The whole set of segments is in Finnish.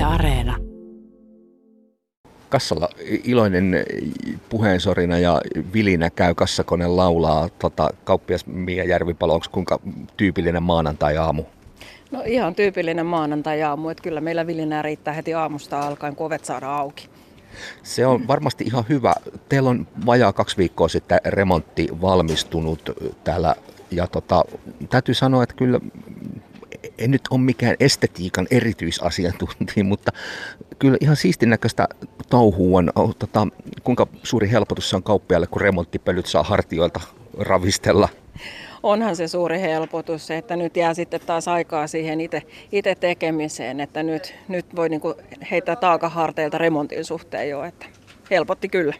Yle Areena. Kassalla iloinen puheensorina ja vilinä käy kassakone laulaa tota, kauppias Mia Järvipalo. Onko kuinka tyypillinen maanantai-aamu? No ihan tyypillinen maanantai-aamu, että kyllä meillä vilinää riittää heti aamusta alkaen, kun ovet saadaan auki. Se on varmasti ihan hyvä. Teillä on vajaa kaksi viikkoa sitten remontti valmistunut täällä ja tota, täytyy sanoa, että kyllä en nyt ole mikään estetiikan erityisasiantuntija, mutta kyllä ihan siistin näköistä touhua on. Tota, kuinka suuri helpotus se on kauppialle, kun remonttipölyt saa hartioilta ravistella? Onhan se suuri helpotus, että nyt jää sitten taas aikaa siihen itse tekemiseen, että nyt, nyt voi niinku heittää taakaharteilta remontin suhteen jo, että helpotti kyllä.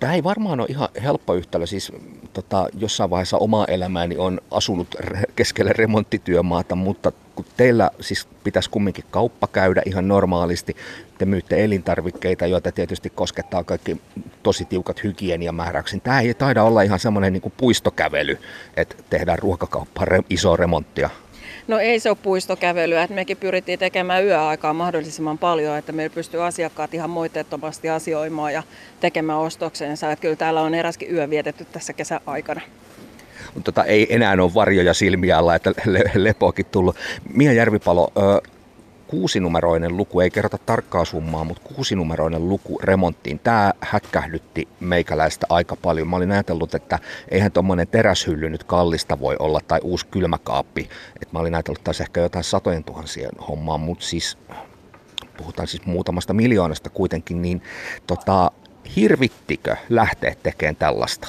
Tämä ei varmaan ole ihan helppo yhtälö. Siis tota, jossain vaiheessa omaa elämääni on asunut keskellä remonttityömaata, mutta kun teillä siis pitäisi kumminkin kauppa käydä ihan normaalisti, te myytte elintarvikkeita, joita tietysti koskettaa kaikki tosi tiukat hygieniamääräykset. Tämä ei taida olla ihan semmoinen niin puistokävely, että tehdään ruokakauppaan iso remonttia. No ei se ole puistokävelyä, että mekin pyrittiin tekemään yöaikaa mahdollisimman paljon, että meillä pystyy asiakkaat ihan moitteettomasti asioimaan ja tekemään ostoksensa. Että kyllä täällä on eräskin yö vietetty tässä kesäaikana. Tota, ei enää ole varjoja silmiä alla, että le- lepoakin tullut. Mia Järvipalo, ö, kuusinumeroinen luku, ei kerrota tarkkaa summaa, mutta kuusinumeroinen luku remonttiin. Tämä hätkähdytti meikäläistä aika paljon. Mä olin ajatellut, että eihän tuommoinen teräshylly nyt kallista voi olla tai uusi kylmäkaappi. Et mä olin ajatellut taas ehkä jotain satojen tuhansien hommaa, mutta siis puhutaan siis muutamasta miljoonasta kuitenkin, niin tota, hirvittikö lähteä tekemään tällaista?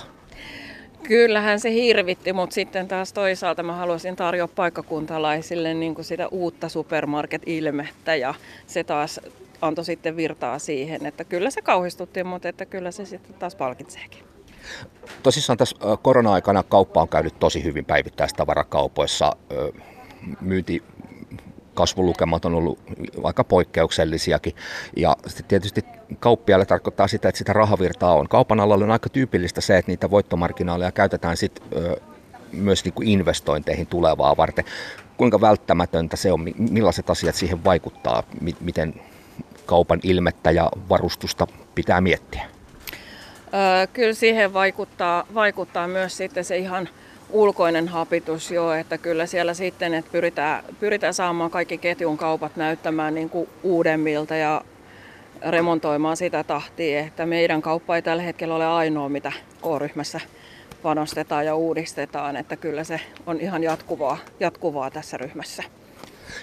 Kyllähän se hirvitti, mutta sitten taas toisaalta mä haluaisin tarjota paikkakuntalaisille niin kuin sitä uutta supermarket-ilmettä ja se taas antoi sitten virtaa siihen, että kyllä se kauhistutti, mutta että kyllä se sitten taas palkitseekin. Tosissaan tässä korona-aikana kauppa on käynyt tosi hyvin päivittäistavarakaupoissa. Myynti kasvulukemat on ollut aika poikkeuksellisiakin. Ja tietysti kauppiaille tarkoittaa sitä, että sitä rahavirtaa on. Kaupan alalla on aika tyypillistä se, että niitä voittomarginaaleja käytetään sit, ö, myös niin kuin investointeihin tulevaa varten. Kuinka välttämätöntä se on, millaiset asiat siihen vaikuttaa, miten kaupan ilmettä ja varustusta pitää miettiä? Öö, kyllä siihen vaikuttaa, vaikuttaa myös sitten se ihan ulkoinen hapitus jo, että kyllä siellä sitten, että pyritään, pyritään saamaan kaikki ketjun kaupat näyttämään niin kuin uudemmilta ja remontoimaan sitä tahtia, että meidän kauppa ei tällä hetkellä ole ainoa, mitä K-ryhmässä panostetaan ja uudistetaan, että kyllä se on ihan jatkuvaa, jatkuvaa tässä ryhmässä.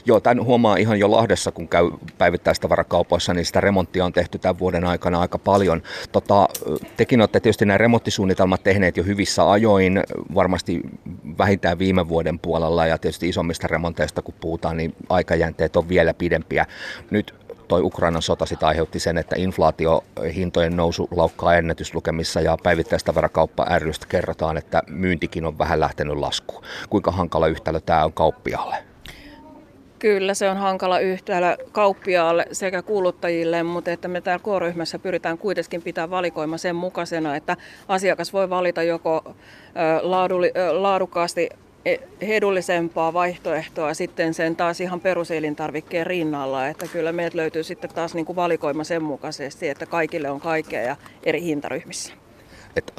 Joo, tämän huomaa ihan jo Lahdessa, kun käy päivittäistavarakaupoissa, niin sitä remonttia on tehty tämän vuoden aikana aika paljon. Tota, tekin olette tietysti nämä remonttisuunnitelmat tehneet jo hyvissä ajoin, varmasti vähintään viime vuoden puolella ja tietysti isommista remonteista kun puhutaan, niin aikajänteet on vielä pidempiä. Nyt toi Ukrainan sota sitä aiheutti sen, että inflaatiohintojen nousu laukkaa ennätyslukemissa ja päivittäistavarakauppa rystä kerrotaan, että myyntikin on vähän lähtenyt laskuun. Kuinka hankala yhtälö tämä on kauppialle? Kyllä se on hankala yhtälö kauppiaalle sekä kuluttajille, mutta että me täällä K-ryhmässä pyritään kuitenkin pitää valikoima sen mukaisena, että asiakas voi valita joko laadukkaasti e, edullisempaa vaihtoehtoa sitten sen taas ihan peruselintarvikkeen rinnalla, että kyllä meiltä löytyy sitten taas niin kuin valikoima sen mukaisesti, että kaikille on kaikkea ja eri hintaryhmissä että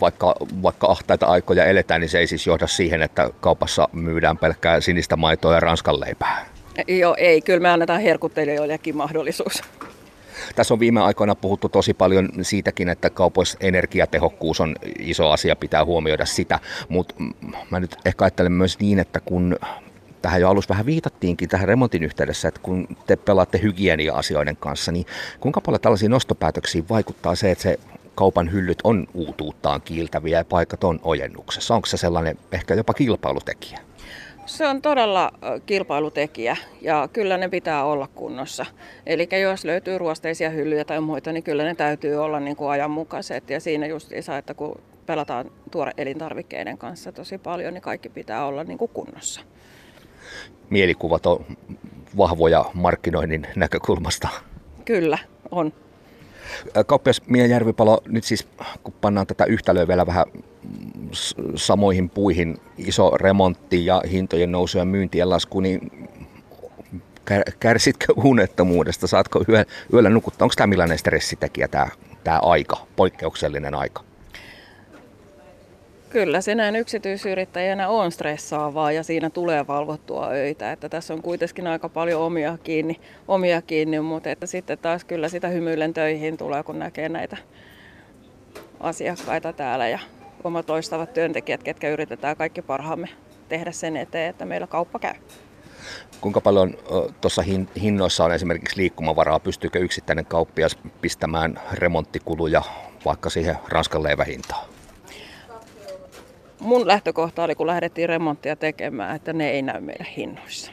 vaikka, vaikka ahtaita aikoja eletään, niin se ei siis johda siihen, että kaupassa myydään pelkkää sinistä maitoa ja ranskan leipää. Joo, ei. Kyllä me annetaan herkuttelijoillekin mahdollisuus. Tässä on viime aikoina puhuttu tosi paljon siitäkin, että kaupoissa energiatehokkuus on iso asia, pitää huomioida sitä, mutta mä nyt ehkä ajattelen myös niin, että kun tähän jo alussa vähän viitattiinkin tähän remontin yhteydessä, että kun te pelaatte hygienia-asioiden kanssa, niin kuinka paljon tällaisiin nostopäätöksiin vaikuttaa se, että se kaupan hyllyt on uutuuttaan kiiltäviä ja paikat on ojennuksessa? Onko se sellainen ehkä jopa kilpailutekijä? Se on todella kilpailutekijä ja kyllä ne pitää olla kunnossa. Eli jos löytyy ruosteisia hyllyjä tai muita, niin kyllä ne täytyy olla niin kuin ajanmukaiset. Ja siinä justiinsa, että kun pelataan tuore elintarvikkeiden kanssa tosi paljon, niin kaikki pitää olla niin kuin kunnossa. Mielikuvat on vahvoja markkinoinnin näkökulmasta. Kyllä, on. Kauppias Mia Järvipalo, nyt siis kun pannaan tätä yhtälöä vielä vähän samoihin puihin, iso remontti ja hintojen nousu ja myyntien lasku, niin kärsitkö unettomuudesta? Saatko yö, yöllä nukuttaa? Onko tämä millainen stressitekijä tämä, tämä aika, poikkeuksellinen aika? Kyllä se näin yksityisyrittäjänä on stressaavaa ja siinä tulee valvottua öitä. Että tässä on kuitenkin aika paljon omia kiinni, omia kiinni mutta että sitten taas kyllä sitä hymyillen töihin tulee, kun näkee näitä asiakkaita täällä ja oma toistavat työntekijät, ketkä yritetään kaikki parhaamme tehdä sen eteen, että meillä kauppa käy. Kuinka paljon tuossa hinnoissa on esimerkiksi liikkumavaraa? Pystyykö yksittäinen kauppias pistämään remonttikuluja vaikka siihen ranskan leivähintaan? Mun lähtökohta oli, kun lähdettiin remonttia tekemään, että ne ei näy meidän hinnoissa.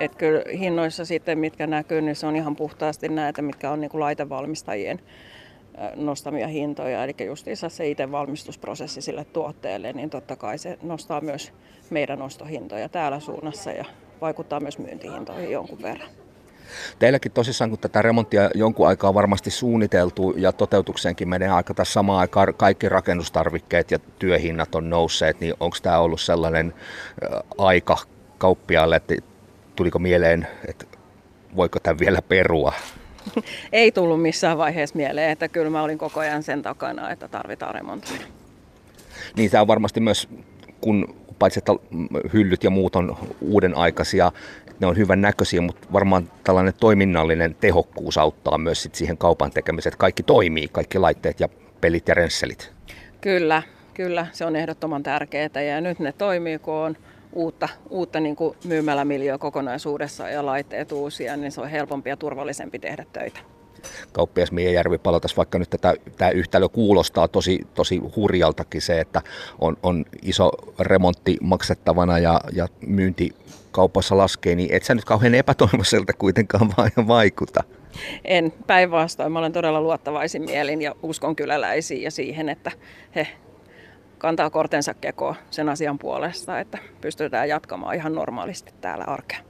Et kyllä hinnoissa sitten, mitkä näkyy, niin se on ihan puhtaasti näitä, mitkä on niin kuin laitevalmistajien nostamia hintoja. Eli justiinsa se itse valmistusprosessi sille tuotteelle, niin totta kai se nostaa myös meidän ostohintoja täällä suunnassa ja vaikuttaa myös myyntihintoihin jonkun verran. Teilläkin tosissaan, kun tätä remonttia jonkun aikaa varmasti suunniteltu ja toteutukseenkin menee aika tässä samaan aikaan kaikki rakennustarvikkeet ja työhinnat on nousseet, niin onko tämä ollut sellainen aika kauppiaalle, että tuliko mieleen, että voiko tämän vielä perua? Ei tullut missään vaiheessa mieleen, että kyllä mä olin koko ajan sen takana, että tarvitaan remonttia. Niin tämä on varmasti myös, kun paitsi että hyllyt ja muut on uuden aikaisia, ne on hyvän näköisiä, mutta varmaan tällainen toiminnallinen tehokkuus auttaa myös sit siihen kaupan tekemiseen, että kaikki toimii, kaikki laitteet ja pelit ja rensselit. Kyllä, kyllä, se on ehdottoman tärkeää ja nyt ne toimii, kun on uutta, uutta niin kuin myymälämiljöä kokonaisuudessa ja laitteet uusia, niin se on helpompi ja turvallisempi tehdä töitä kauppias Miejärvi palatas, vaikka nyt tätä, tämä yhtälö kuulostaa tosi, tosi hurjaltakin se, että on, on iso remontti maksettavana ja, ja myynti kaupassa laskee, niin et sä nyt kauhean epätoivoiselta kuitenkaan vaikuta. En, päinvastoin. Mä olen todella luottavaisin mielin ja uskon kyläläisiin ja siihen, että he kantaa kortensa kekoon sen asian puolesta, että pystytään jatkamaan ihan normaalisti täällä arkea.